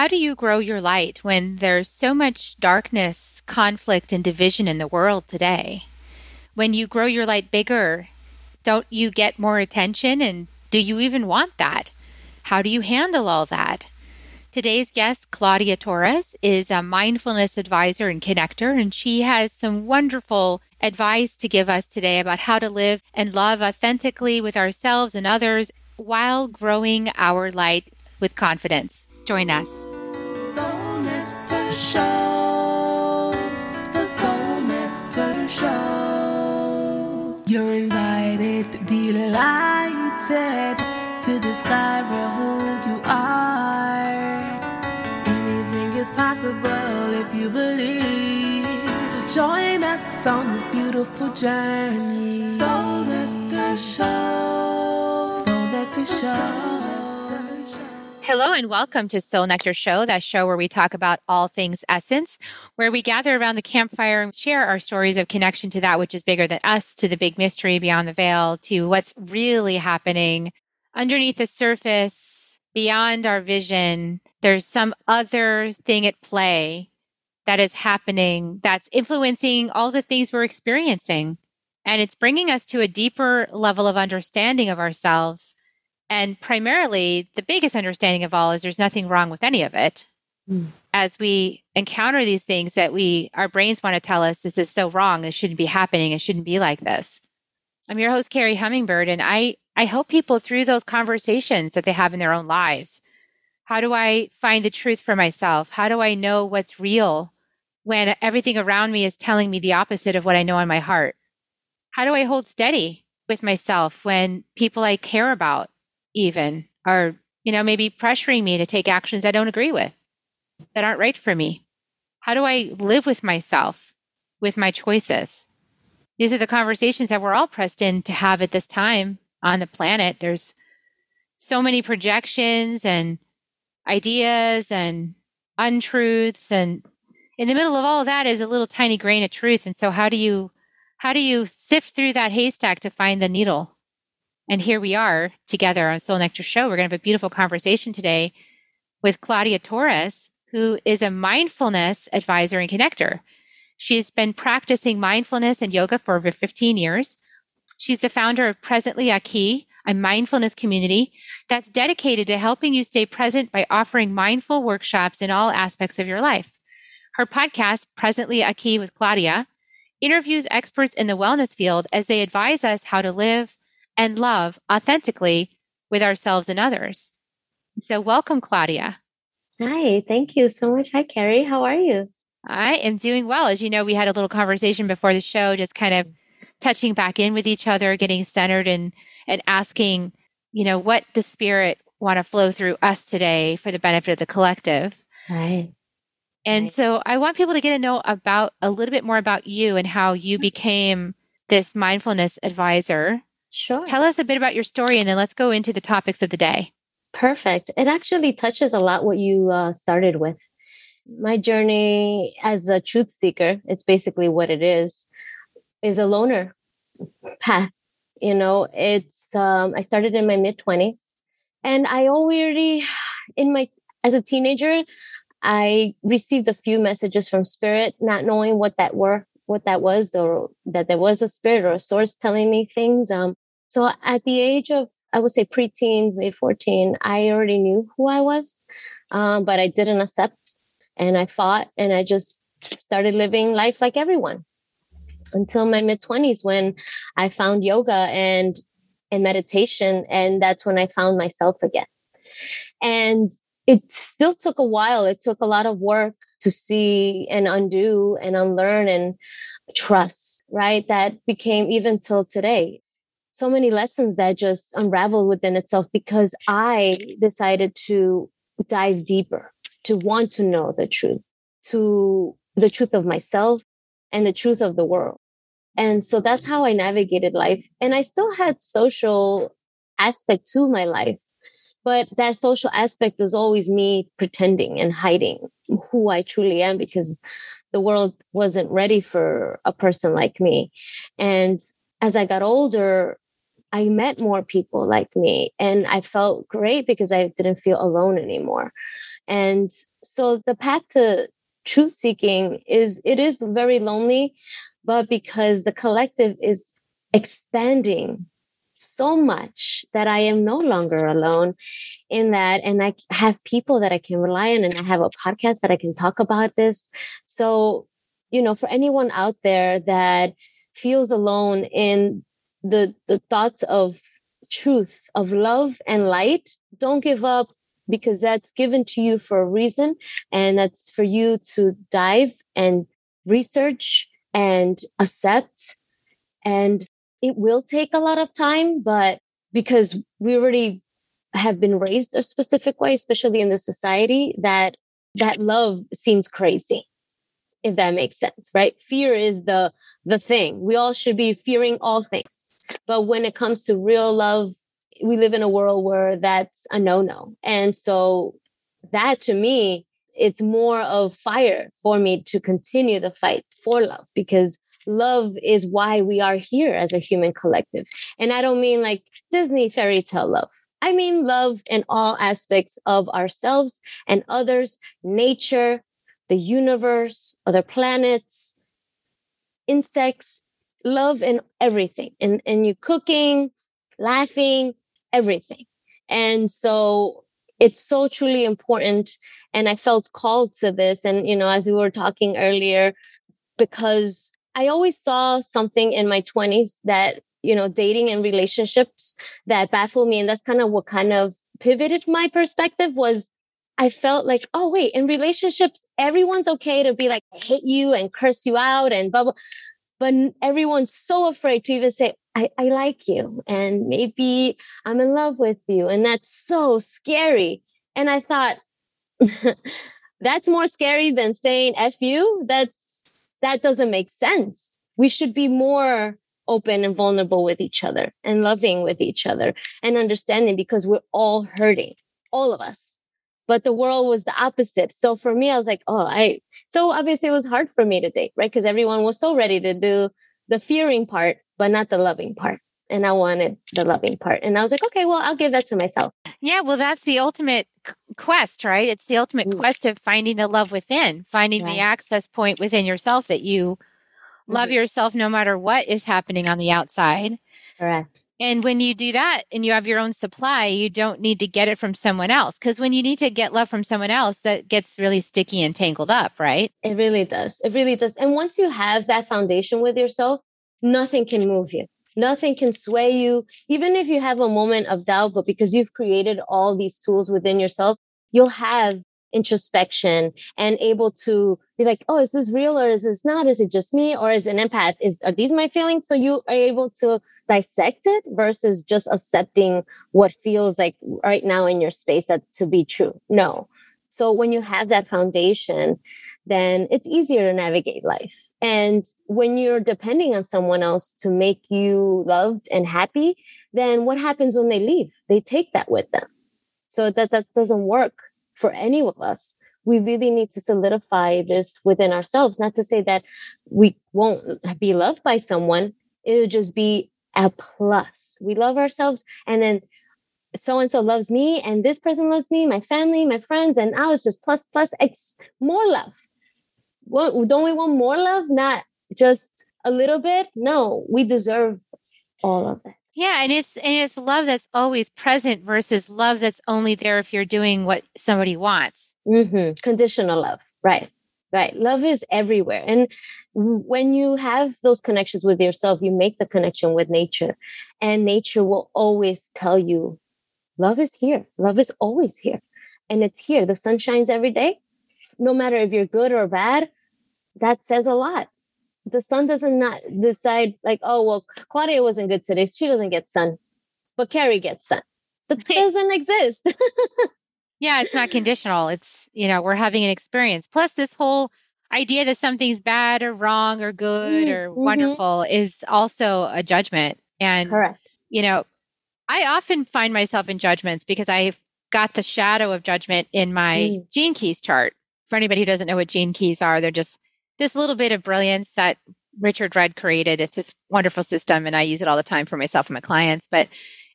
How do you grow your light when there's so much darkness, conflict, and division in the world today? When you grow your light bigger, don't you get more attention? And do you even want that? How do you handle all that? Today's guest, Claudia Torres, is a mindfulness advisor and connector, and she has some wonderful advice to give us today about how to live and love authentically with ourselves and others while growing our light with confidence. Join us. Soul Nectar Show. The Soul Nectar Show. You're invited, delighted to discover who you are. Anything is possible if you believe. To join us on this beautiful journey. Soul Nectar Show. Soul Nectar Show. Hello and welcome to Soul Nectar Show, that show where we talk about all things essence, where we gather around the campfire and share our stories of connection to that which is bigger than us, to the big mystery beyond the veil, to what's really happening underneath the surface, beyond our vision. There's some other thing at play that is happening that's influencing all the things we're experiencing. And it's bringing us to a deeper level of understanding of ourselves and primarily, the biggest understanding of all is there's nothing wrong with any of it. Mm. As we encounter these things that we, our brains want to tell us this is so wrong, this shouldn't be happening, it shouldn't be like this. I'm your host, Carrie Hummingbird, and I, I help people through those conversations that they have in their own lives. How do I find the truth for myself? How do I know what's real when everything around me is telling me the opposite of what I know in my heart? How do I hold steady with myself when people I care about even are, you know, maybe pressuring me to take actions I don't agree with that aren't right for me? How do I live with myself, with my choices? These are the conversations that we're all pressed in to have at this time on the planet. There's so many projections and ideas and untruths and in the middle of all of that is a little tiny grain of truth and so how do you how do you sift through that haystack to find the needle and here we are together on Soul Nectar Show. We're going to have a beautiful conversation today with Claudia Torres, who is a mindfulness advisor and connector. She's been practicing mindfulness and yoga for over 15 years. She's the founder of Presently Aqui, a mindfulness community that's dedicated to helping you stay present by offering mindful workshops in all aspects of your life. Her podcast, Presently Aqui with Claudia, interviews experts in the wellness field as they advise us how to live, and love authentically with ourselves and others. So, welcome, Claudia. Hi, thank you so much. Hi, Carrie. How are you? I am doing well. As you know, we had a little conversation before the show, just kind of touching back in with each other, getting centered and and asking, you know, what does spirit want to flow through us today for the benefit of the collective? Right. And right. so I want people to get to know about a little bit more about you and how you became this mindfulness advisor Sure. Tell us a bit about your story and then let's go into the topics of the day. Perfect. It actually touches a lot what you uh, started with. My journey as a truth seeker, it's basically what it is, is a loner path. You know, it's, um, I started in my mid 20s and I already, in my, as a teenager, I received a few messages from spirit, not knowing what that were, what that was, or that there was a spirit or a source telling me things. Um, so at the age of, I would say preteens, maybe 14, I already knew who I was, um, but I didn't accept and I fought and I just started living life like everyone until my mid 20s when I found yoga and and meditation and that's when I found myself again. And it still took a while. It took a lot of work to see and undo and unlearn and trust, right? That became even till today so many lessons that just unravel within itself because I decided to dive deeper, to want to know the truth, to the truth of myself and the truth of the world. And so that's how I navigated life. And I still had social aspect to my life, but that social aspect was always me pretending and hiding who I truly am because the world wasn't ready for a person like me. And as I got older, I met more people like me and I felt great because I didn't feel alone anymore. And so the path to truth seeking is it is very lonely, but because the collective is expanding so much that I am no longer alone in that. And I have people that I can rely on, and I have a podcast that I can talk about this. So, you know, for anyone out there that feels alone in the, the thoughts of truth, of love and light, don't give up because that's given to you for a reason. And that's for you to dive and research and accept and it will take a lot of time, but because we already have been raised a specific way, especially in the society, that that love seems crazy, if that makes sense, right? Fear is the the thing. We all should be fearing all things. But when it comes to real love, we live in a world where that's a no-no. And so that to me, it's more of fire for me to continue the fight for love because love is why we are here as a human collective. And I don't mean like Disney fairy tale love. I mean love in all aspects of ourselves and others, nature, the universe, other planets, insects, love in everything. And and you cooking, laughing, everything. And so it's so truly important and i felt called to this and you know as we were talking earlier because I always saw something in my 20s that, you know, dating and relationships that baffled me. And that's kind of what kind of pivoted my perspective was I felt like, oh, wait, in relationships, everyone's okay to be like, hate you and curse you out and blah, blah. But everyone's so afraid to even say, I, I like you and maybe I'm in love with you. And that's so scary. And I thought, that's more scary than saying F you. That's that doesn't make sense. We should be more open and vulnerable with each other and loving with each other and understanding because we're all hurting, all of us. But the world was the opposite. So for me, I was like, oh, I, so obviously it was hard for me to date, right? Because everyone was so ready to do the fearing part, but not the loving part and I wanted the loving part. And I was like, okay, well, I'll give that to myself. Yeah, well, that's the ultimate quest, right? It's the ultimate mm. quest of finding the love within, finding right. the access point within yourself that you mm-hmm. love yourself no matter what is happening on the outside. Correct. And when you do that and you have your own supply, you don't need to get it from someone else. Because when you need to get love from someone else, that gets really sticky and tangled up, right? It really does. It really does. And once you have that foundation with yourself, nothing can move you. Nothing can sway you, even if you have a moment of doubt, but because you've created all these tools within yourself, you'll have introspection and able to be like, oh, is this real or is this not? Is it just me or is an empath? Is are these my feelings? So you are able to dissect it versus just accepting what feels like right now in your space that to be true. No. So when you have that foundation, then it's easier to navigate life. And when you're depending on someone else to make you loved and happy, then what happens when they leave? They take that with them. So that that doesn't work for any of us. We really need to solidify this within ourselves. Not to say that we won't be loved by someone. It'll just be a plus. We love ourselves and then so and so loves me and this person loves me, my family, my friends, and I was just plus plus X more love don't we want more love? Not just a little bit. No, we deserve all of it. Yeah, and it's and it's love that's always present versus love that's only there if you're doing what somebody wants. Mm-hmm. Conditional love, right? Right. Love is everywhere, and when you have those connections with yourself, you make the connection with nature, and nature will always tell you, love is here. Love is always here, and it's here. The sun shines every day, no matter if you're good or bad that says a lot. The sun doesn't not decide like, oh well, Claudia wasn't good today. She doesn't get sun, but Carrie gets sun. That doesn't exist. yeah, it's not conditional. It's you know we're having an experience. Plus, this whole idea that something's bad or wrong or good mm, or mm-hmm. wonderful is also a judgment. And correct. You know, I often find myself in judgments because I've got the shadow of judgment in my mm. gene keys chart. For anybody who doesn't know what gene keys are, they're just this little bit of brilliance that Richard Rudd created. It's this wonderful system, and I use it all the time for myself and my clients. But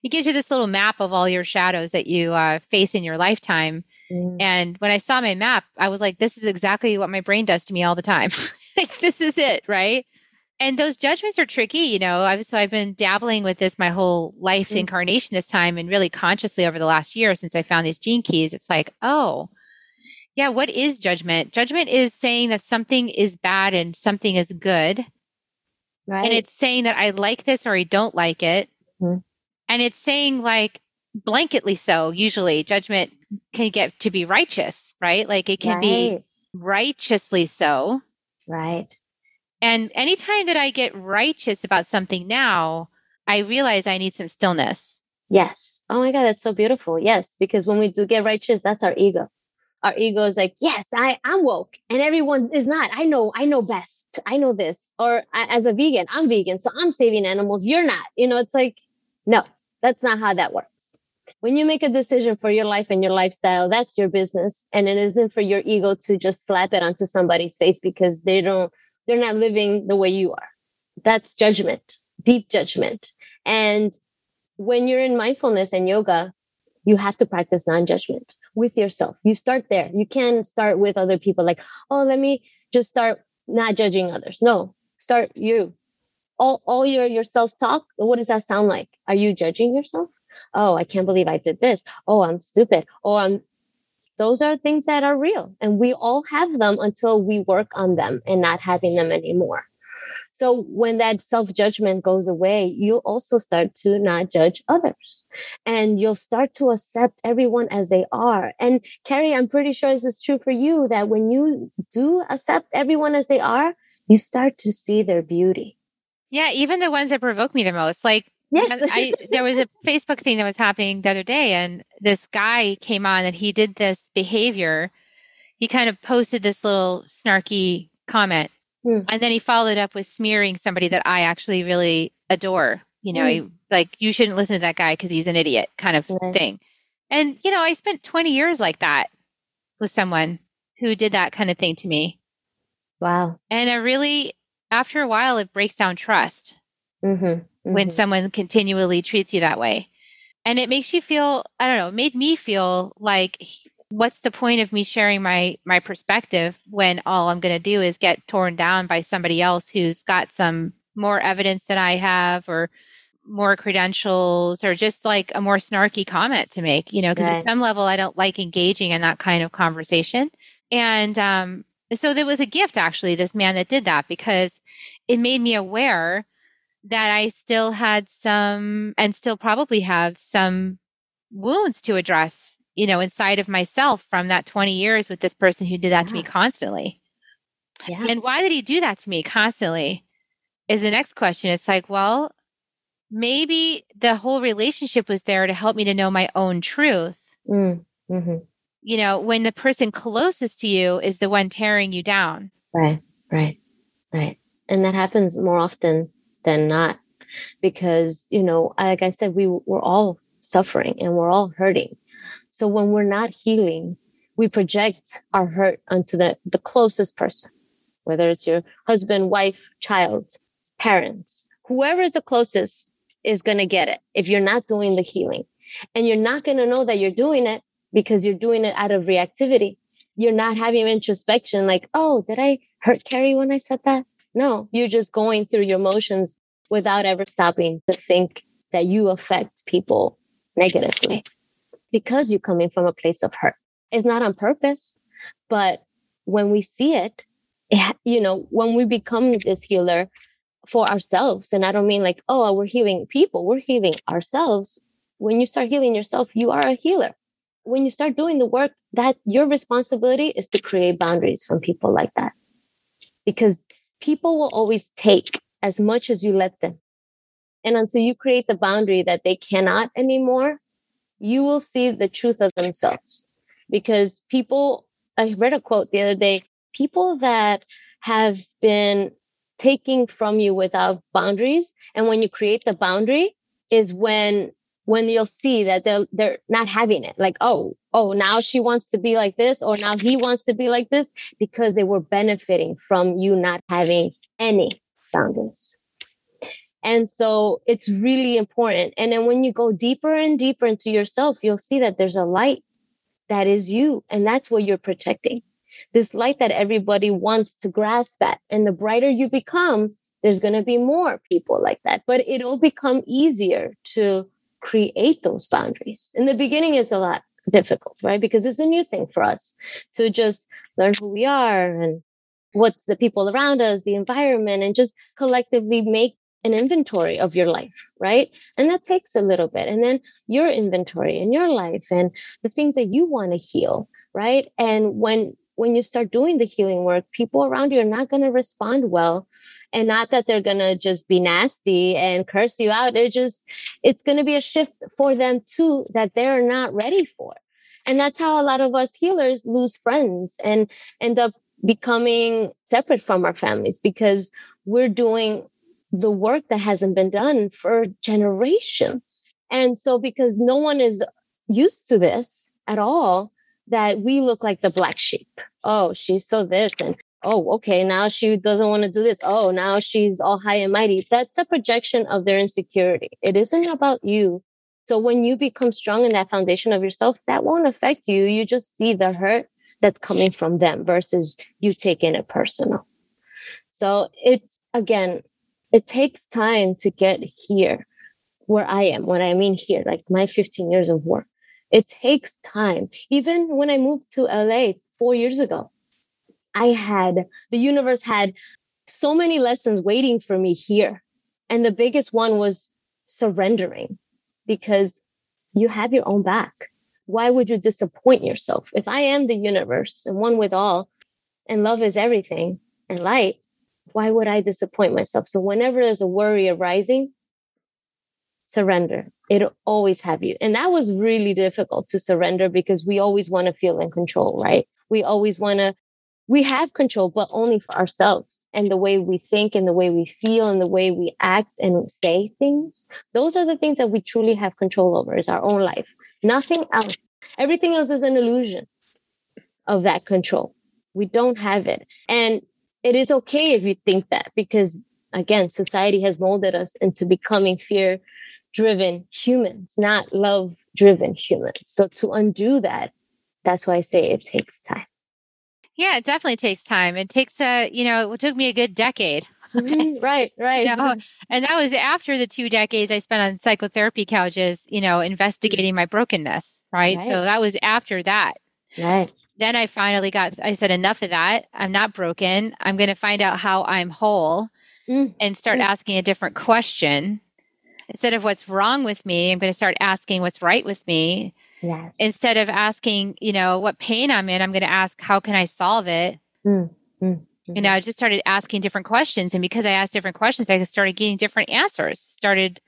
it gives you this little map of all your shadows that you uh, face in your lifetime. Mm. And when I saw my map, I was like, this is exactly what my brain does to me all the time. like, this is it, right? And those judgments are tricky, you know. I've, so I've been dabbling with this my whole life mm. incarnation this time and really consciously over the last year since I found these gene keys. It's like, oh, yeah, what is judgment? Judgment is saying that something is bad and something is good. Right. And it's saying that I like this or I don't like it. Mm-hmm. And it's saying like blanketly so, usually judgment can get to be righteous, right? Like it can right. be righteously so. Right. And anytime that I get righteous about something now, I realize I need some stillness. Yes. Oh my God, that's so beautiful. Yes. Because when we do get righteous, that's our ego our ego is like yes i i'm woke and everyone is not. I know i know best. I know this. Or as a vegan i'm vegan so i'm saving animals. You're not. You know it's like no that's not how that works. When you make a decision for your life and your lifestyle that's your business and it isn't for your ego to just slap it onto somebody's face because they don't they're not living the way you are. That's judgment deep judgment. And when you're in mindfulness and yoga you have to practice non-judgment with yourself. You start there. You can't start with other people like oh let me just start not judging others. No start you. All, all your your self-talk what does that sound like? Are you judging yourself? Oh i can't believe i did this. Oh i'm stupid. Oh, i'm those are things that are real and we all have them until we work on them and not having them anymore so when that self judgment goes away, you also start to not judge others and you'll start to accept everyone as they are. And Carrie, I'm pretty sure this is true for you that when you do accept everyone as they are, you start to see their beauty. Yeah, even the ones that provoke me the most. Like Yes. I, there was a Facebook thing that was happening the other day, and this guy came on and he did this behavior. He kind of posted this little snarky comment Mm. And then he followed up with smearing somebody that I actually really adore. You know, mm. he, like, you shouldn't listen to that guy because he's an idiot kind of right. thing. And, you know, I spent 20 years like that with someone who did that kind of thing to me. Wow. And I really, after a while, it breaks down trust mm-hmm. Mm-hmm. when someone continually treats you that way. And it makes you feel, I don't know, it made me feel like what's the point of me sharing my my perspective when all I'm going to do is get torn down by somebody else who's got some more evidence than I have or more credentials or just like a more snarky comment to make, you know, because right. at some level I don't like engaging in that kind of conversation. And um so there was a gift actually this man that did that because it made me aware that I still had some and still probably have some wounds to address you know, inside of myself from that 20 years with this person who did that yeah. to me constantly. Yeah. And why did he do that to me constantly? Is the next question. It's like, well, maybe the whole relationship was there to help me to know my own truth. Mm. Mm-hmm. You know, when the person closest to you is the one tearing you down. Right, right, right. And that happens more often than not because, you know, like I said, we, we're all suffering and we're all hurting. So when we're not healing, we project our hurt onto the, the closest person, whether it's your husband, wife, child, parents, whoever is the closest is going to get it if you're not doing the healing. And you're not going to know that you're doing it because you're doing it out of reactivity. You're not having introspection like, oh, did I hurt Carrie when I said that? No, you're just going through your emotions without ever stopping to think that you affect people negatively because you're coming from a place of hurt. It's not on purpose, but when we see it, it you know, when we become this healer for ourselves, and I don't mean like, oh, we're healing people, we're healing ourselves. When you start healing yourself, you are a healer. When you start doing the work, that your responsibility is to create boundaries from people like that. Because people will always take as much as you let them. And until you create the boundary that they cannot anymore, you will see the truth of themselves. Because people, I read a quote the other day people that have been taking from you without boundaries, and when you create the boundary, is when when you'll see that they're they're not having it like oh oh now she wants to be like this or now he wants to be like this because they were benefiting from you not having any boundaries and so it's really important. And then when you go deeper and deeper into yourself, you'll see that there's a light that is you. And that's what you're protecting. This light that everybody wants to grasp at. And the brighter you become, there's going to be more people like that. But it'll become easier to create those boundaries. In the beginning, it's a lot difficult, right? Because it's a new thing for us to just learn who we are and what's the people around us, the environment, and just collectively make an inventory of your life, right? And that takes a little bit. And then your inventory in your life and the things that you want to heal, right? And when when you start doing the healing work, people around you are not going to respond well. And not that they're going to just be nasty and curse you out. It just, it's going to be a shift for them too that they're not ready for. And that's how a lot of us healers lose friends and end up becoming separate from our families because we're doing the work that hasn't been done for generations. And so, because no one is used to this at all, that we look like the black sheep. Oh, she's so this. And oh, okay, now she doesn't want to do this. Oh, now she's all high and mighty. That's a projection of their insecurity. It isn't about you. So when you become strong in that foundation of yourself, that won't affect you. You just see the hurt that's coming from them versus you taking it personal. So it's again, it takes time to get here where I am. What I mean here, like my 15 years of work, it takes time. Even when I moved to LA four years ago, I had the universe had so many lessons waiting for me here. And the biggest one was surrendering because you have your own back. Why would you disappoint yourself? If I am the universe and one with all, and love is everything and light, why would I disappoint myself? So whenever there's a worry arising, surrender. It'll always have you. And that was really difficult to surrender because we always want to feel in control, right? We always want to, we have control, but only for ourselves and the way we think and the way we feel and the way we act and say things. Those are the things that we truly have control over is our own life. Nothing else. Everything else is an illusion of that control. We don't have it. And it is okay if you think that because again society has molded us into becoming fear driven humans not love driven humans. So to undo that that's why i say it takes time. Yeah it definitely takes time. It takes a you know it took me a good decade. Mm-hmm. right right. You know, mm-hmm. and that was after the two decades i spent on psychotherapy couches you know investigating mm-hmm. my brokenness right, right. so that was after that. Right then I finally got, I said, enough of that. I'm not broken. I'm going to find out how I'm whole mm. and start mm. asking a different question. Instead of what's wrong with me, I'm going to start asking what's right with me. Yes. Instead of asking, you know, what pain I'm in, I'm going to ask, how can I solve it? Mm. Mm-hmm. You know, I just started asking different questions. And because I asked different questions, I started getting different answers, started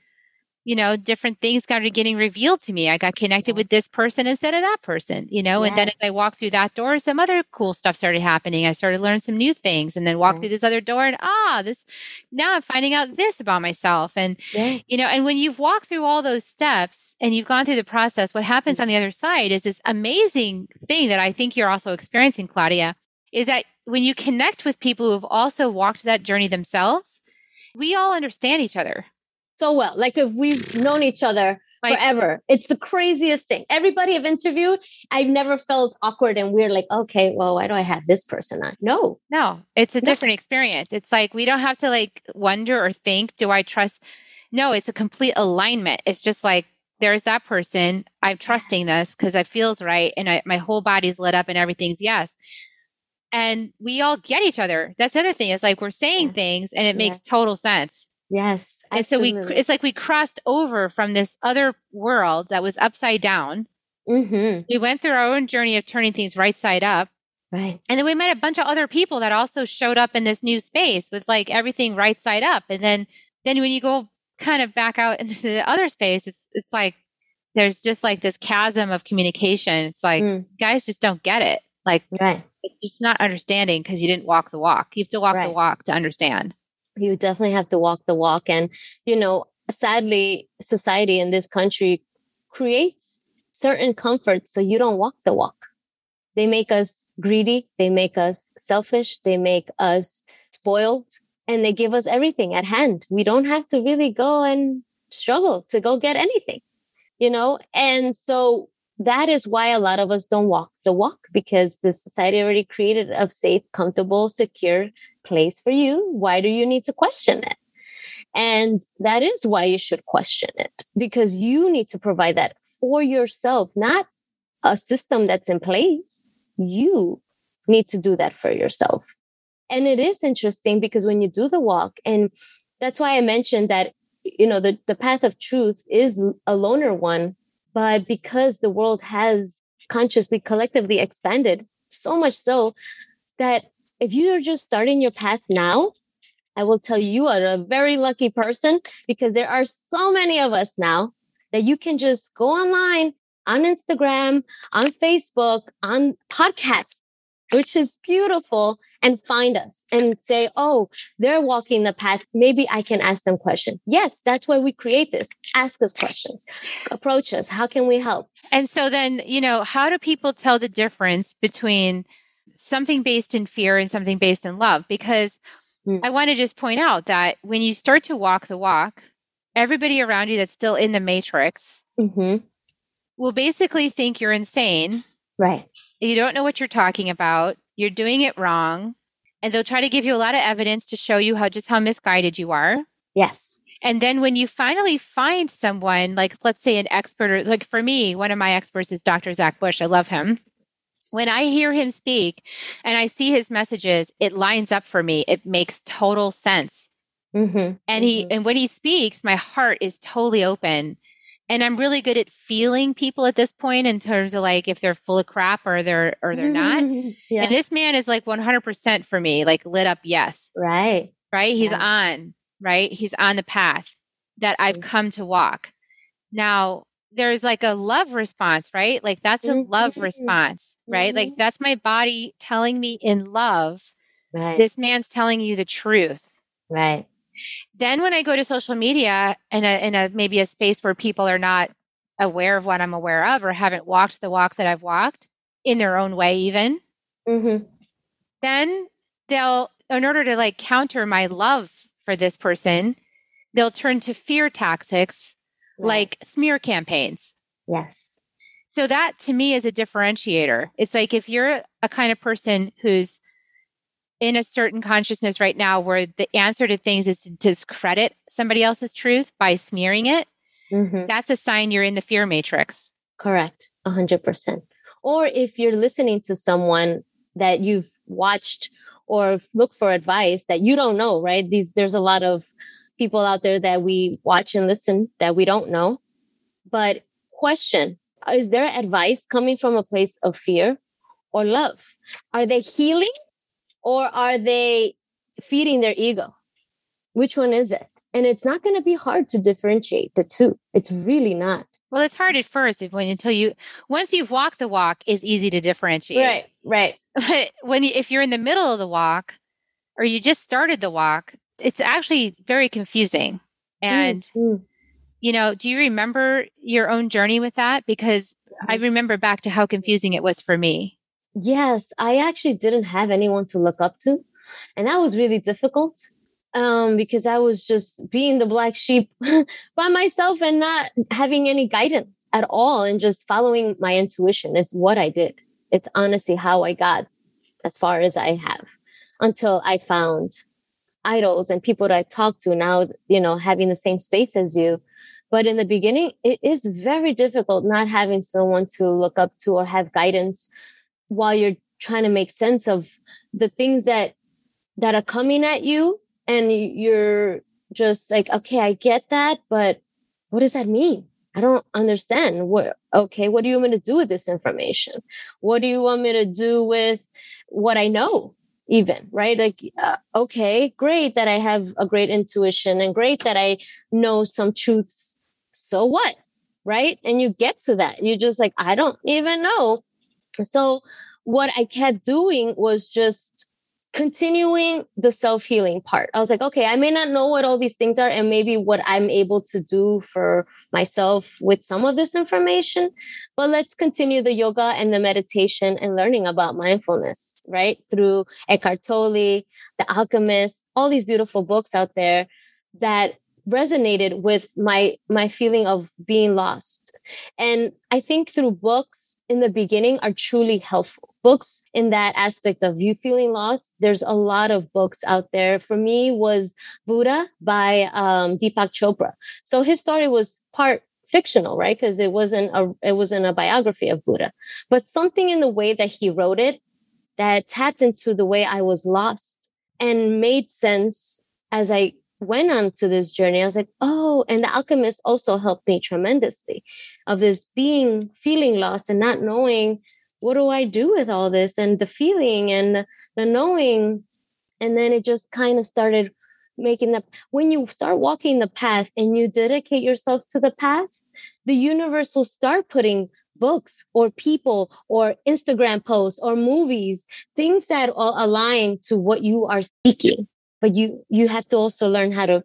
you know, different things started getting revealed to me. I got connected with this person instead of that person, you know, and then as I walked through that door, some other cool stuff started happening. I started learning some new things and then walked through this other door and ah, this now I'm finding out this about myself. And, you know, and when you've walked through all those steps and you've gone through the process, what happens mm. on the other side is this amazing thing that I think you're also experiencing, Claudia, is that when you connect with people who have also walked that journey themselves, we all understand each other so well. Like if we've known each other forever. It's the craziest thing. Everybody I've interviewed, I've never felt awkward and weird, like, okay, well, why do I have this person on? No. No, it's a no. different experience. It's like we don't have to like wonder or think, do I trust? No, it's a complete alignment. It's just like there's that person. I'm trusting this because it feels right and I, my whole body's lit up and everything's yes. And we all get each other. That's the other thing. Is like we're saying things and it makes total sense. Yes. And so we, it's like we crossed over from this other world that was upside down. Mm-hmm. We went through our own journey of turning things right side up. Right. And then we met a bunch of other people that also showed up in this new space with like everything right side up. And then, then when you go kind of back out into the other space, it's, it's like, there's just like this chasm of communication. It's like, mm. guys just don't get it. Like, right. it's just not understanding because you didn't walk the walk. You have to walk right. the walk to understand you definitely have to walk the walk. And you know sadly society in this country creates certain comforts so you don't walk the walk. They make us greedy they make us selfish they make us spoiled and they give us everything at hand. We don't have to really go and struggle to go get anything you know? And so that is why a lot of us don't walk the walk because the society already created a safe, comfortable, secure place for you. Why do you need to question it? And that is why you should question it because you need to provide that for yourself, not a system that's in place. You need to do that for yourself. And it is interesting because when you do the walk, and that's why I mentioned that, you know, the, the path of truth is a loner one, but because the world has consciously, collectively expanded so much so that if you're just starting your path now, I will tell you, you are a very lucky person because there are so many of us now that you can just go online on Instagram, on Facebook, on podcasts, which is beautiful, and find us and say, oh, they're walking the path. Maybe I can ask them questions. Yes, that's why we create this. Ask us questions, approach us. How can we help? And so then, you know, how do people tell the difference between something based in fear and something based in love? Because mm. I want to just point out that when you start to walk the walk, everybody around you that's still in the matrix mm-hmm. will basically think you're insane. Right. You don't know what you're talking about. You're doing it wrong. And they'll try to give you a lot of evidence to show you how just how misguided you are. Yes. And then when you finally find someone, like let's say an expert, or like for me, one of my experts is Dr. Zach Bush. I love him. When I hear him speak and I see his messages, it lines up for me. It makes total sense. Mm-hmm. And he mm-hmm. and when he speaks, my heart is totally open. And I'm really good at feeling people at this point in terms of like if they're full of crap or they're or they're not. yeah. And this man is like 100% for me, like lit up yes. Right. Right? He's yeah. on, right? He's on the path that I've mm-hmm. come to walk. Now, there's like a love response, right? Like that's a love mm-hmm. response, right? Like mm-hmm. that's my body telling me in love. Right. This man's telling you the truth. Right. Then when I go to social media in a, in a maybe a space where people are not aware of what I'm aware of or haven't walked the walk that I've walked in their own way, even, mm-hmm. then they'll, in order to like counter my love for this person, they'll turn to fear tactics right. like smear campaigns. Yes. So that to me is a differentiator. It's like if you're a kind of person who's in a certain consciousness right now where the answer to things is to discredit somebody else's truth by smearing it, mm-hmm. that's a sign you're in the fear matrix. Correct. 100%. Or if you're listening to someone that you've watched or look for advice that you don't know, right? These there's a lot of people out there that we watch and listen that we don't know. But question, is there advice coming from a place of fear or love? Are they healing or are they feeding their ego? Which one is it? And it's not going to be hard to differentiate the two. It's really not. Well, it's hard at first if when until you once you've walked the walk, it's easy to differentiate. Right, right. But when you, if you're in the middle of the walk, or you just started the walk, it's actually very confusing. And mm-hmm. you know, do you remember your own journey with that? Because I remember back to how confusing it was for me. Yes, I actually didn't have anyone to look up to. And that was really difficult um, because I was just being the black sheep by myself and not having any guidance at all and just following my intuition is what I did. It's honestly how I got as far as I have until I found idols and people that I talk to now, you know, having the same space as you. But in the beginning, it is very difficult not having someone to look up to or have guidance while you're trying to make sense of the things that that are coming at you. And you're just like okay i get that but what does that mean? I don't understand. What okay what do you want me to do with this information? What do you want me to do with what i know even right? Like uh, okay great that i have a great intuition and great that i know some truths. So what right? And you get to that. You're just like i don't even know. So what I kept doing was just continuing the self healing part. I was like, okay, I may not know what all these things are, and maybe what I'm able to do for myself with some of this information, but let's continue the yoga and the meditation and learning about mindfulness, right? Through Eckhart Tolle, The Alchemist, all these beautiful books out there that resonated with my my feeling of being lost. And i think through books in the beginning are truly helpful. Books in that aspect of you feeling lost there's a lot of books out there. For me was buddha by um, deepak chopra. So his story was part fictional right? Because it wasn't a it wasn't a biography of buddha. But something in the way that he wrote it that tapped into the way i was lost and made sense as i went on to this journey, I was like, oh, and the alchemist also helped me tremendously of this being, feeling lost and not knowing what do I do with all this and the feeling and the knowing. And then it just kind of started making the, when you start walking the path and you dedicate yourself to the path, the universe will start putting books or people or Instagram posts or movies, things that align to what you are seeking but you you have to also learn how to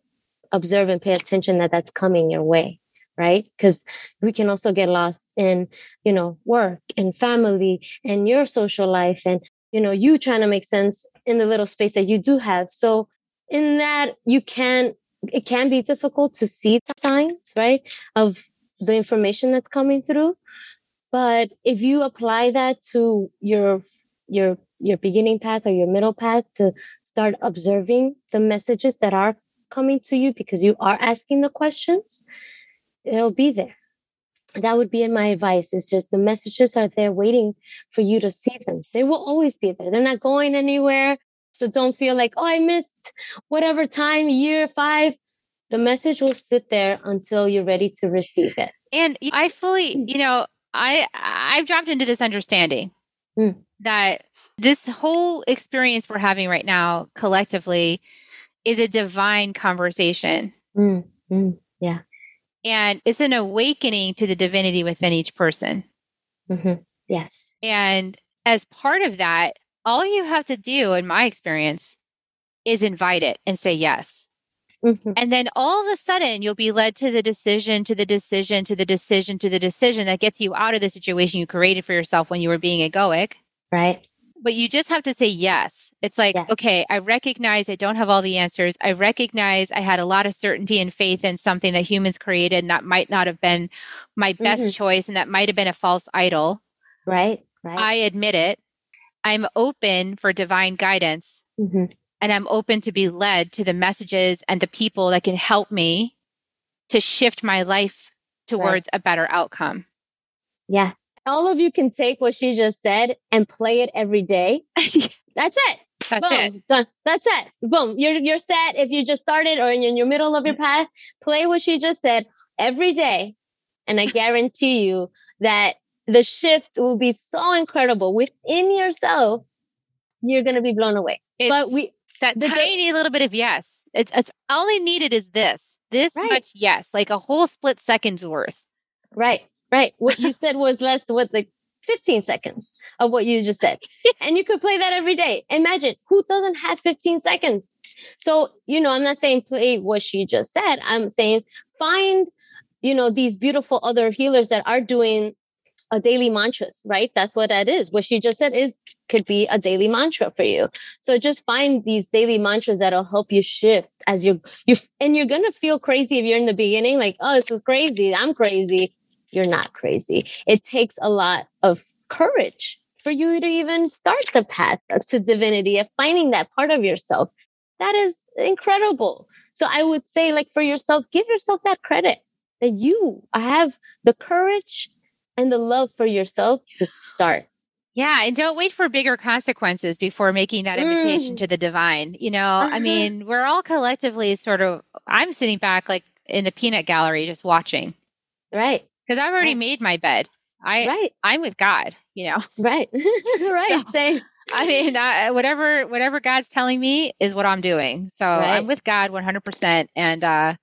observe and pay attention that that's coming your way right? Because we can also get lost in you know work and family and your social life and you know you trying to make sense in the little space that you do have. So in that you can it can be difficult to see the signs right of the information that's coming through. But if you apply that to your your your beginning path or your middle path to start observing the messages that are coming to you because you are asking the questions, it'll be there. That would be in my advice. It's just the messages are there waiting for you to see them. They will always be there. They're not going anywhere. So don't feel like, oh, I missed whatever time, year five. The message will sit there until you're ready to receive it. And I fully, mm. you know, I I've dropped into this understanding mm. that this whole experience we're having right now collectively is a divine conversation. Mm, mm, yeah. And it's an awakening to the divinity within each person. Mm-hmm. Yes. And as part of that, all you have to do, in my experience, is invite it and say yes. Mm-hmm. And then all of a sudden, you'll be led to the decision, to the decision, to the decision, to the decision that gets you out of the situation you created for yourself when you were being egoic. Right but you just have to say yes. It's like, yes. okay, I recognize I don't have all the answers. I recognize I had a lot of certainty and faith in something that humans created and that might not have been my best mm-hmm. choice and that might have been a false idol. Right, right. I admit it. I'm open for divine guidance mm-hmm. And I'm open to be led to the messages and the people that can help me to shift my life towards right. a better outcome. Yeah all of you can take what she just said and play it every day. That's it. That's Boom. it. Done. That's it. Boom. You're you're set. If you just started or in your middle of your mm-hmm. path, play what she just said every day. And I guarantee you that the shift will be so incredible within yourself. You're gonna be blown away. It's but we that tiny little bit of yes. It's it's all I needed is this. This right. much yes, like a whole split second's worth. Right. Right. What you said was less what like 15 seconds of what you just said. and you could play that every day. Imagine who doesn't have 15 seconds? So, you know, I'm not saying play what she just said. I'm saying find, you know, these beautiful other healers that are doing a daily mantras, right? That's what that is. What she just said is could be a daily mantra for you. So just find these daily mantras that'll help you shift as you you and you're gonna feel crazy if you're in the beginning, like, oh, this is crazy. I'm crazy you're not crazy. It takes a lot of courage for you to even start the path to divinity of finding that part of yourself. That is incredible. So I would say, like, for yourself, give yourself that credit that you have the courage and the love for yourself to start. Yeah, and don't wait for bigger consequences before making that invitation mm. to the divine. You know, uh-huh. I mean, we're all collectively sort of, I'm sitting back like in the peanut gallery just watching. Right because I've already right. made my bed. I right. I'm with God, you know. Right. right. So, Same. I mean, I, whatever whatever God's telling me is what I'm doing. So right. I'm with God 100%, and uh,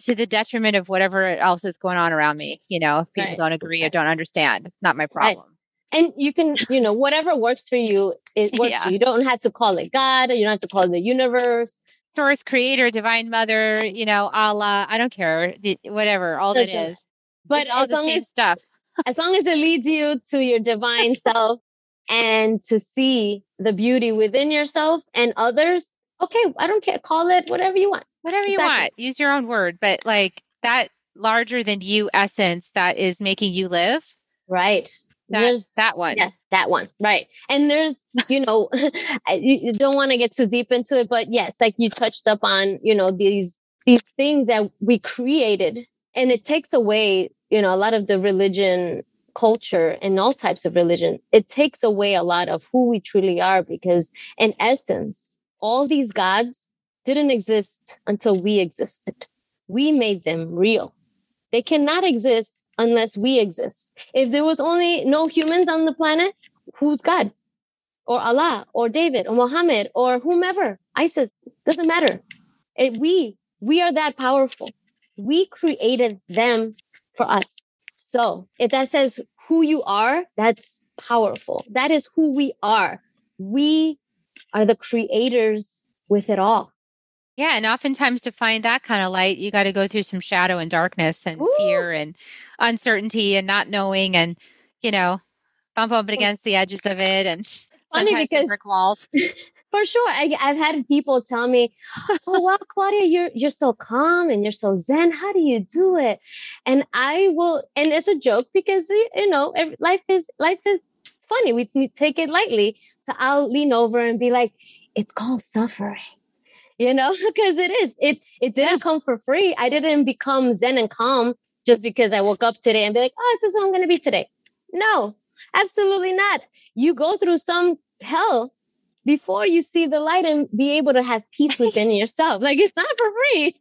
to the detriment of whatever else is going on around me. You know, if people right. don't agree or don't understand, it's not my problem. And you can, you know, whatever works for you, it works. Yeah. You. you don't have to call it God, or you don't have to call it the universe source creator divine mother you know allah i don't care whatever all that is but it's all the same as, stuff. as long as it leads you to your divine self and to see the beauty within yourself and others, okay, I don't care. Call it whatever you want. Whatever you Exactly. want. Use your own word, but like that larger than you essence that is making you live. Right. That There's- that one. Yeah, that one. Right. And there's, you know, I- you you don't want to get too deep into it, but yes, like you touched up on, you know, these these things that we created, and it takes away, you know, a lot of the religion culture and all types of religion. It takes away a lot of who we truly are because, in essence, all these gods didn't exist until we existed. We made them real. They cannot exist unless we exist. If there was only no humans on the planet, who's God? Or Allah, or David, or Muhammad, or whomever, ISIS, doesn't matter. It, we, we are that powerful. We created them for us. So if that says who you are, that's powerful. That is who we are. We are the creators with it all. Yeah, and oftentimes to find that kind of light, you got to go through some shadow and darkness and Ooh. fear and uncertainty and not knowing and you know bump up against the edges of it and sometimes because- brick walls. For sure. I, I've had people tell me, "Oh wow, Claudia, you're you're so calm and you're so zen. How do you do it?" And I will, and it's a joke because you know life is life is funny. We take it lightly. So I'll lean over and be like, "It's called suffering." You know, because it is. It it didn't come for free. I didn't become zen and calm just because I woke up today and be like, "Oh, this is who I'm going to be today." No, absolutely not. You go through some hell before you see the light and be able to have peace within yourself. Like it's not for free.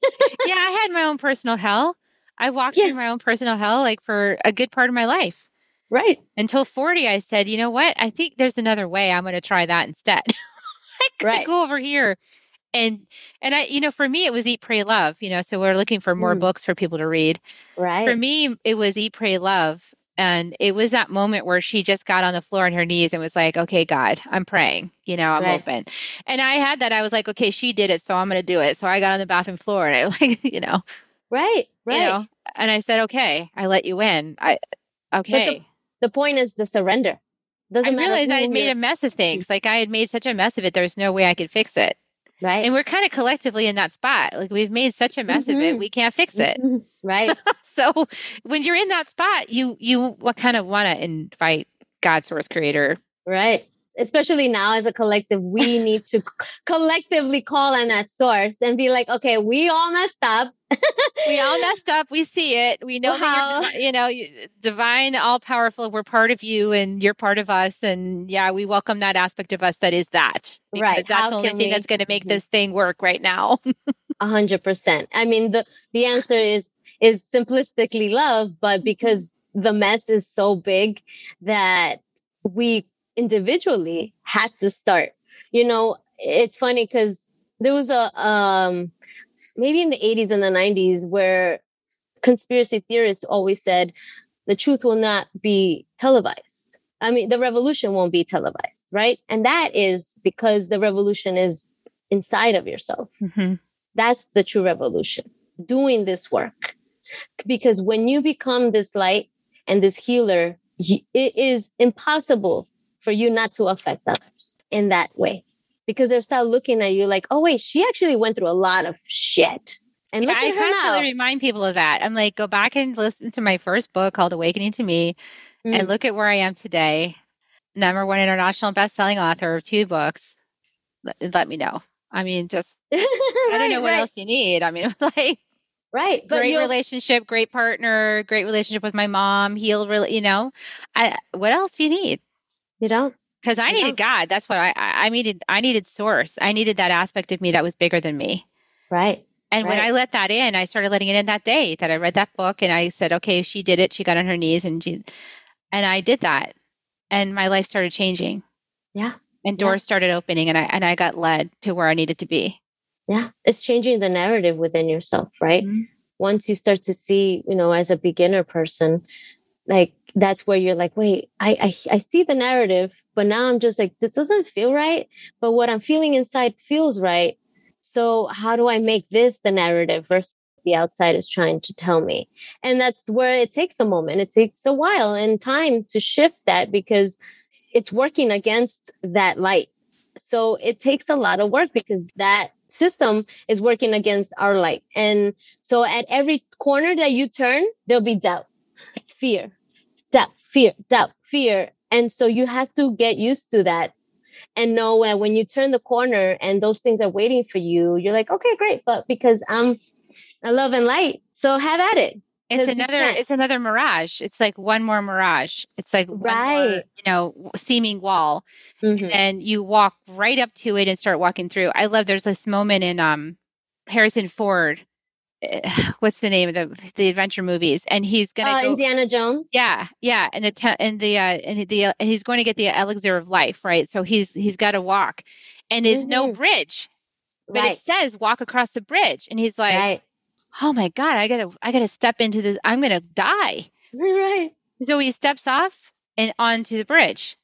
yeah, I had my own personal hell. I walked Yeah. through my own personal hell like for a good part of my life. right. Until 40, I said, you know what? I think there's another way. I'm going to try that instead. I could Right. go over here. And and I, you know, for me it was eat, pray, love. You know, so we're looking for more Mm. books for people to read. Right. For me, it was eat, pray, love. And it was that moment where she just got on the floor on her knees and was like, okay, God, I'm praying, you know, I'm Right. open. And I had that. I was like, okay, she did it. So I'm going to do it. So I got on the bathroom floor and I like, you know, right. Right. you know, and I said, okay, I let you in. I, okay. the point is the surrender. Doesn't I realized I had made a mess of things. Like I had made such a mess of it. There's no way I could fix it. Right. And we're kind of collectively in that spot. Like we've made such a mess of it. Mhm. We can't fix it. Mhm. Right. so when you're in that spot, you you what kind of want to invite God, source, creator. right. Especially now as a collective, we need to collectively call on that source and be like, okay, we all messed up. We all messed up. We see it. We know that Wow. you're, divi- you know, divine, all powerful. We're part of you, and you're part of us. And yeah, we welcome that aspect of us that is that because Right. that's How the only thing we- that's going to make Mhm. this thing work right now. A hundred percent. I mean, the the answer is is simplistically love, but because the mess is so big that we individually have to start. You know, it's funny because there was a um maybe in the 80s and the 90s where conspiracy theorists always said the truth will not be televised. I mean, the revolution won't be televised, right? And that is because the revolution is inside of yourself. That's the true revolution, doing this work. Because when you become this light and this healer, it is impossible for you not to affect others in that way. Because they'll start looking at you like, oh, wait, she actually went through a lot of shit. And Yeah, I constantly now. remind people of that. I'm like, go back and listen to my first book called Awakening to Me and Mm. look at where I am today. Number one international best-selling author of two books. Let, let me know. I mean, just I don't know what right, else you need. I mean, like Right. But great relationship, great partner, great relationship with my mom, healed really, you know. I what else do you need? You don't? Because I Yeah. needed God. That's what I, I I needed. I needed source. I needed that aspect of me that was bigger than me. Right. And when I let that in, I started letting it in that day that I read that book and I said, okay, she did it. She got on her knees and she, and I did that. And my life started changing Yeah. and Yeah. doors started opening and I, and I got led to where I needed to be. Yeah. It's changing the narrative within yourself, right? Mhm. Once you start to see, you know, as a beginner person, like that's where you're like, wait, I, I I see the narrative, but now I'm just like, this doesn't feel right. But what I'm feeling inside feels right. So how do I make this the narrative versus the outside is trying to tell me? And that's where it takes a moment. It takes a while and time to shift that because it's working against that light. So it takes a lot of work because that system is working against our light. And so at every corner that you turn, there'll be doubt, fear, doubt, fear, doubt, fear. And so you have to get used to that and know that when you turn the corner and those things are waiting for you, you're like, okay, great. But because I'm a love and light, so have at it. It's another it's another mirage. It's like one more mirage. It's like right. More, you know, seeming wall. Mm-hmm. And you walk right up to it and start walking through. I love there's this moment in um Harrison Ford what's the name of the, the adventure movies? And he's gonna uh, go, Indiana Jones. Yeah yeah and the te- and the uh and the uh, he's going to get the elixir of life right? So he's he's got to walk. And there's mm-hmm. no bridge but right. it says walk across the bridge. And he's like right. oh my god I gotta I gotta step into this I'm gonna die. Right. So he steps off and onto the bridge.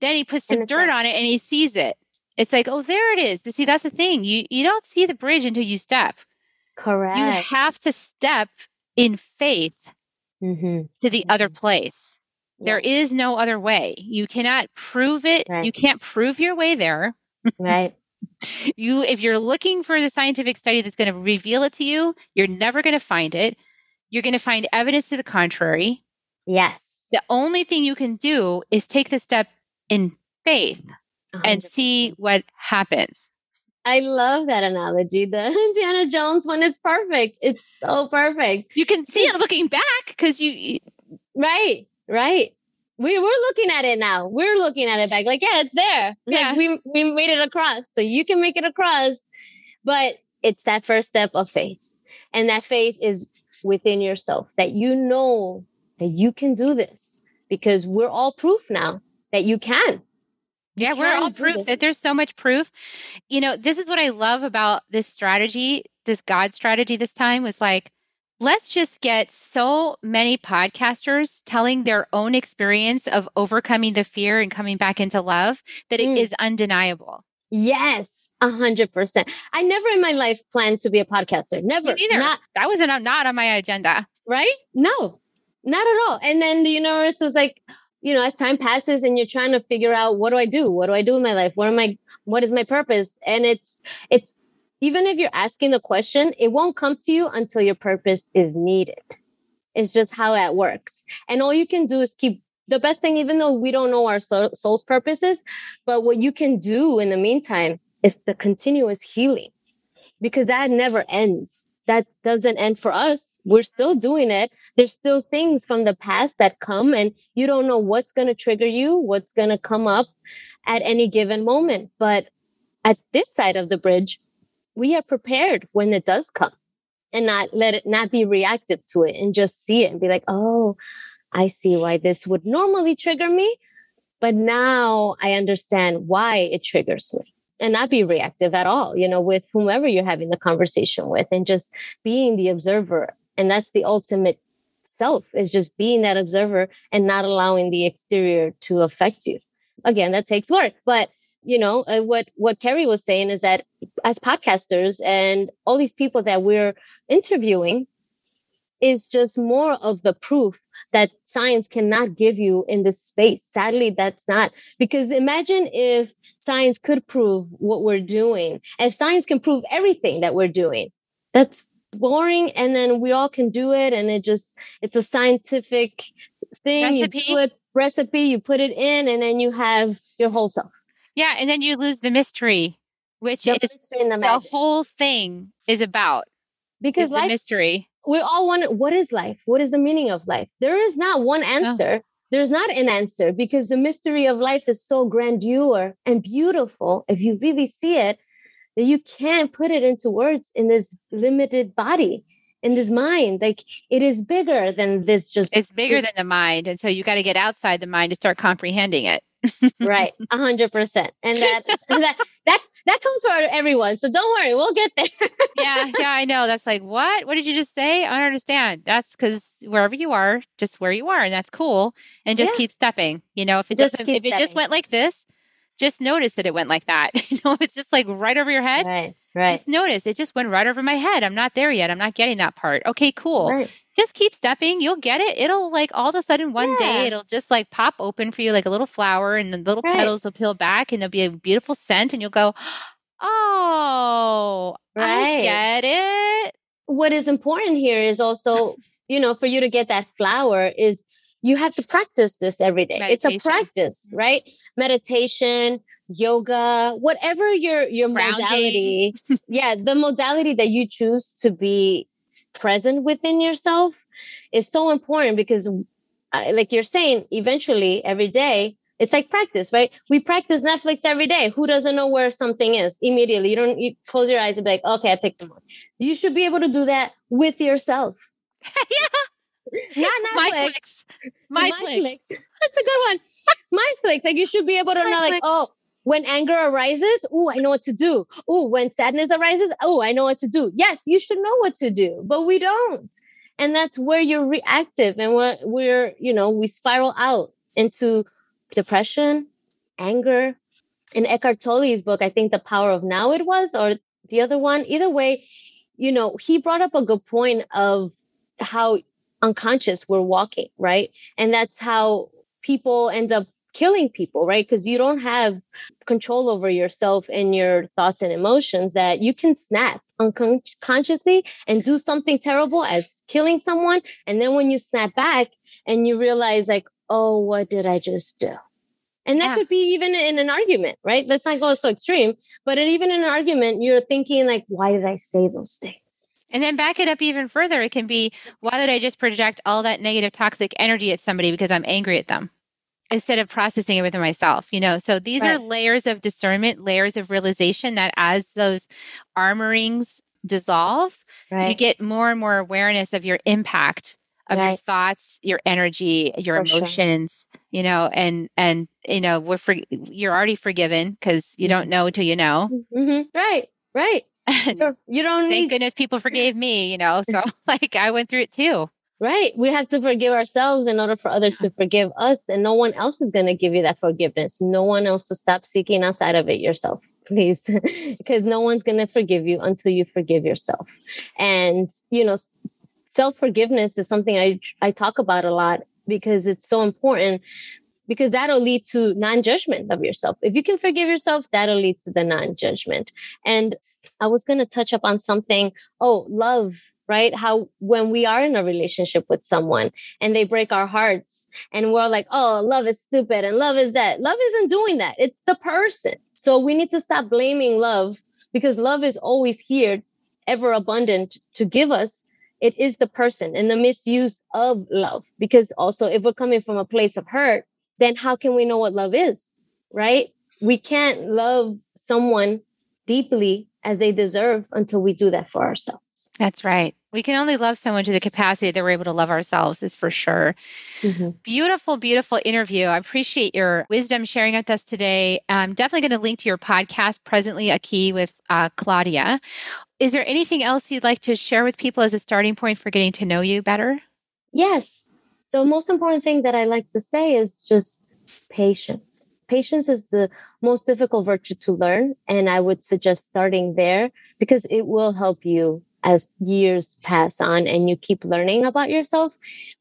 Then he puts some dirt on it and he sees it. It's like oh there it is. But see that's the thing. You you don't see the bridge until you step Correct. You have to step in faith mm-hmm. to the other mm-hmm. place. Yeah. There is no other way. You cannot prove it. Right. You can't prove your way there. Right. you if you're looking for the scientific study that's going to reveal it to you, you're never going to find it. You're going to find evidence to the contrary. Yes. The only thing you can do is take the step in faith 100%. and see what happens. I love that analogy. The Indiana Jones one is perfect. It's so perfect. You can see it looking back because you, Right, right. We we're looking at it now. We're looking at it back. Like, yeah, it's there. Yeah. Like we we made it across. So you can make it across. But it's that first step of faith. And that faith is within yourself that you know that you can do this because we're all proof now that you can. Yeah, we're all proof that there's so much proof. You know, this is what I love about this strategy, this God strategy this time was like, let's just get so many podcasters telling their own experience of overcoming the fear and coming back into love that it mm. is undeniable. Yes, a hundred percent. I never in my life planned to be a podcaster. Never. Neither. Not, that was not, not on my agenda. Right? No, not at all. And then the universe was like, you know, as time passes and you're trying to figure out what do I do? What do I do in my life? What am I what is my purpose? And it's it's even if you're asking the question, it won't come to you until your purpose is needed. It's just how that works. And all you can do is keep the best thing, even though we don't know our soul's purposes, but what you can do in the meantime is the continuous healing because that never ends. That doesn't end for us. We're still doing it there's still things from the past that come and you don't know what's going to trigger you, what's going to come up at any given moment. But at this side of the bridge, we are prepared when it does come and not let it not be reactive to it and just see it and be like, oh, I see why this would normally trigger me. But now I understand why it triggers me and not be reactive at all, you know, with whomever you're having the conversation with and just being the observer. And that's the ultimate self is just being that observer and not allowing the exterior to affect you again that takes work but you know uh, what what Carrie was saying is that as podcasters and all these people that we're interviewing is just more of the proof that science cannot give you in this space. Sadly that's not. Because imagine if science could prove what we're doing. If science can prove everything that we're doing. That's boring and then we all can do it and it just it's a scientific thing. Recipe. you put recipe you put it in and then you have your whole self. Yeah and then you lose the mystery which the is mystery the, the, whole thing is about because life, the mystery we all want what is life? What is the meaning of life? There is not one answer. Oh. there's not an answer because the mystery of life is so grandeur and beautiful. If you really see it that you can't put it into words in this limited body in this mind. Like it is bigger than this just it's bigger than the mind and so you got to get outside the mind to start comprehending it. Right. A hundred percent. And that that that comes for everyone so don't worry we'll get there yeah yeah i know that's like what what did you just say i don't understand that's because wherever you are just where you are and that's cool and just yeah. keep stepping you know if it just doesn't if stepping. it just went like this just notice that it went like that. you know, it's just like right over your head. Right. Right. Just notice it just went right over my head. I'm not there yet. I'm not getting that part. Okay, cool. Right. Just keep stepping. You'll get it. It'll like all of a sudden one yeah. day it'll just like pop open for you like a little flower and the little right. petals will peel back and there'll be a beautiful scent and you'll go, Oh, I get it. what is important here is also, you know, for you to get that flower is you have to practice this every day. It's a practice, right? Meditation, yoga, whatever your your Grounding. modality. yeah, the modality that you choose to be present within yourself is so important because uh, like you're saying, eventually every day it's like practice, right? We practice Netflix every day. Who doesn't know where something is immediately? You don't you close your eyes and be like, okay, I picked them up. You should be able to do that with yourself. yeah. Not My Netflix. flicks. My flicks. That's a good one. My flicks. Like you should be able to know, like, oh, when anger arises, oh, I know what to do. Oh, when sadness arises, oh, I know what to do. Yes, you should know what to do, but we don't. And that's where you're reactive and we're, we're you know, we spiral out into depression, anger. In Eckhart Tolle's book, I think The Power of Now it was, or the other one, either way, you know, he brought up a good point of how unconscious we're walking, right? And that's how people end up killing people, right? Because you don't have control over yourself and your thoughts and emotions that you can snap unconsciously and do something terrible as killing someone. And then when you snap back and you realize, like, oh, what did I just do? And that Yeah. could be even in an argument, right? Let's not go so extreme, but even in an argument, you're thinking, like, why did I say those things? And then back it up even further. It can be, why did I just project all that negative toxic energy at somebody because I'm angry at them? Instead of processing it within myself, you know. So these are layers of discernment, layers of realization that as those armorings dissolve, Right. you get more and more awareness of your impact of your thoughts, your energy, your For sure. emotions, you know, and and you know, we're for, you're already forgiven because you don't know until you know. hmm Right, right. You're- you don't Thank need goodness people forgave me, you know. So like I went through it too. Right. We have to forgive ourselves in order for others to forgive us, and no one else is going to give you that forgiveness. No one else will stop seeking outside of it yourself, please, because no one's going to forgive you until you forgive yourself. And you know, self forgiveness is something I I talk about a lot because it's so important. Because that'll lead to non judgment of yourself. If you can forgive yourself, that'll lead to the non judgment. And I was going to touch up on something. Oh, love, right? How when we are in a relationship with someone and they break our hearts and we're like, oh, love is stupid and love is that. Love isn't doing that. It's the person. So we need to stop blaming love because love is always here, ever abundant to give us. It is the person and the misuse of love. Because also, if we're coming from a place of hurt, then how can we know what love is? Right? We can't love someone deeply as they deserve until we do that for ourselves. That's right. We can only love someone to the capacity that we're able to love ourselves, is for sure. Beautiful, beautiful interview. I appreciate your wisdom sharing with us today. I'm definitely going to link to your podcast, Presently a Key with uh, Claudia. Is there anything else you'd like to share with people as a starting point for getting to know you better? Yes. The most important thing that I like to say is just patience. Patience is the most difficult virtue to learn. And I would suggest starting there because it will help you as years pass on and you keep learning about yourself.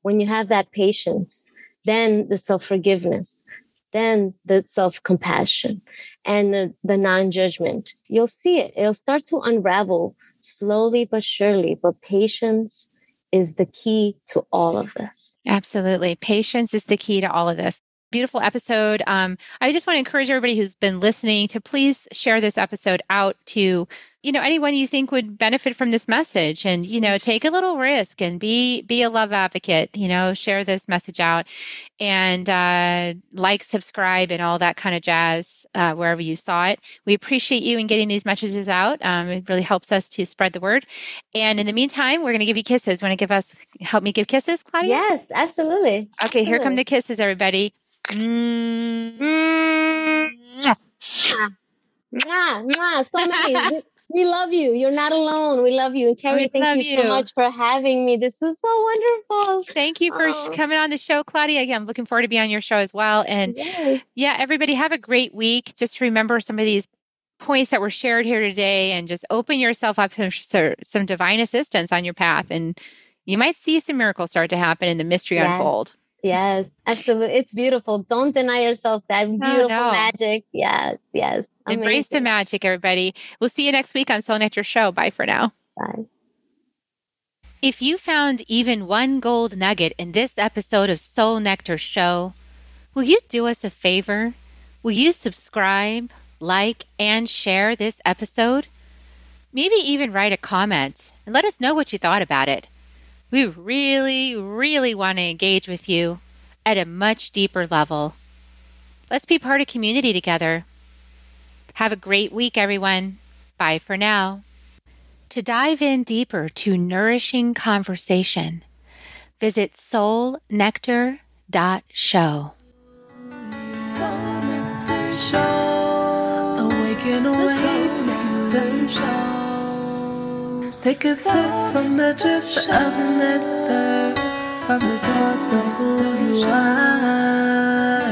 When you have that patience, then the self forgiveness, then the self compassion and the, the non judgment, you'll see it. It'll start to unravel slowly but surely. But patience is the key to all of this. Absolutely. Patience is the key to all of this. Beautiful episode. Um, I just want to encourage everybody who's been listening to please share this episode out to, you know, anyone you think would benefit from this message and, you know, take a little risk and be be a love advocate, you know, share this message out and uh, like, subscribe, and all that kind of jazz uh, wherever you saw it. We appreciate you in getting these messages out. Um, it really helps us to spread the word. And in the meantime, we're going to give you kisses. Want to give us, help me give kisses, Claudia? Yes, absolutely. Okay, here come the kisses, everybody. Mm. Mwah, mwah, so many. we, love you. You're not alone. We love you. And Carrie, We thank love you, so much for having me. This was so wonderful. Thank you for Oh. coming on the show, Claudia. Again, I'm looking forward to being on your show as well. And Yes. yeah, everybody have a great week. Just remember some of these points that were shared here today and just open yourself up to so- some divine assistance on your path. And you might see some miracles start to happen and the mystery unfold. Yes, absolutely. It's beautiful. Don't deny yourself that beautiful no. magic. Yes, yes. Amazing. Embrace the magic, everybody. We'll see you next week on Soul Nectar Show. Bye for now. Bye. If you found even one gold nugget in this episode of Soul Nectar Show, will you do us a favor? Will you subscribe, like, and share this episode? Maybe even write a comment and let us know what you thought about it. We really, really want to engage with you at a much deeper level. Let's be part of community together. Have a great week, everyone. Bye for now. To dive in deeper to nourishing conversation, visit soulnectar.show. Soul Nectar Show. Awaken, awaken, show. Take a sip from the drip of the nectar from the source of who you are.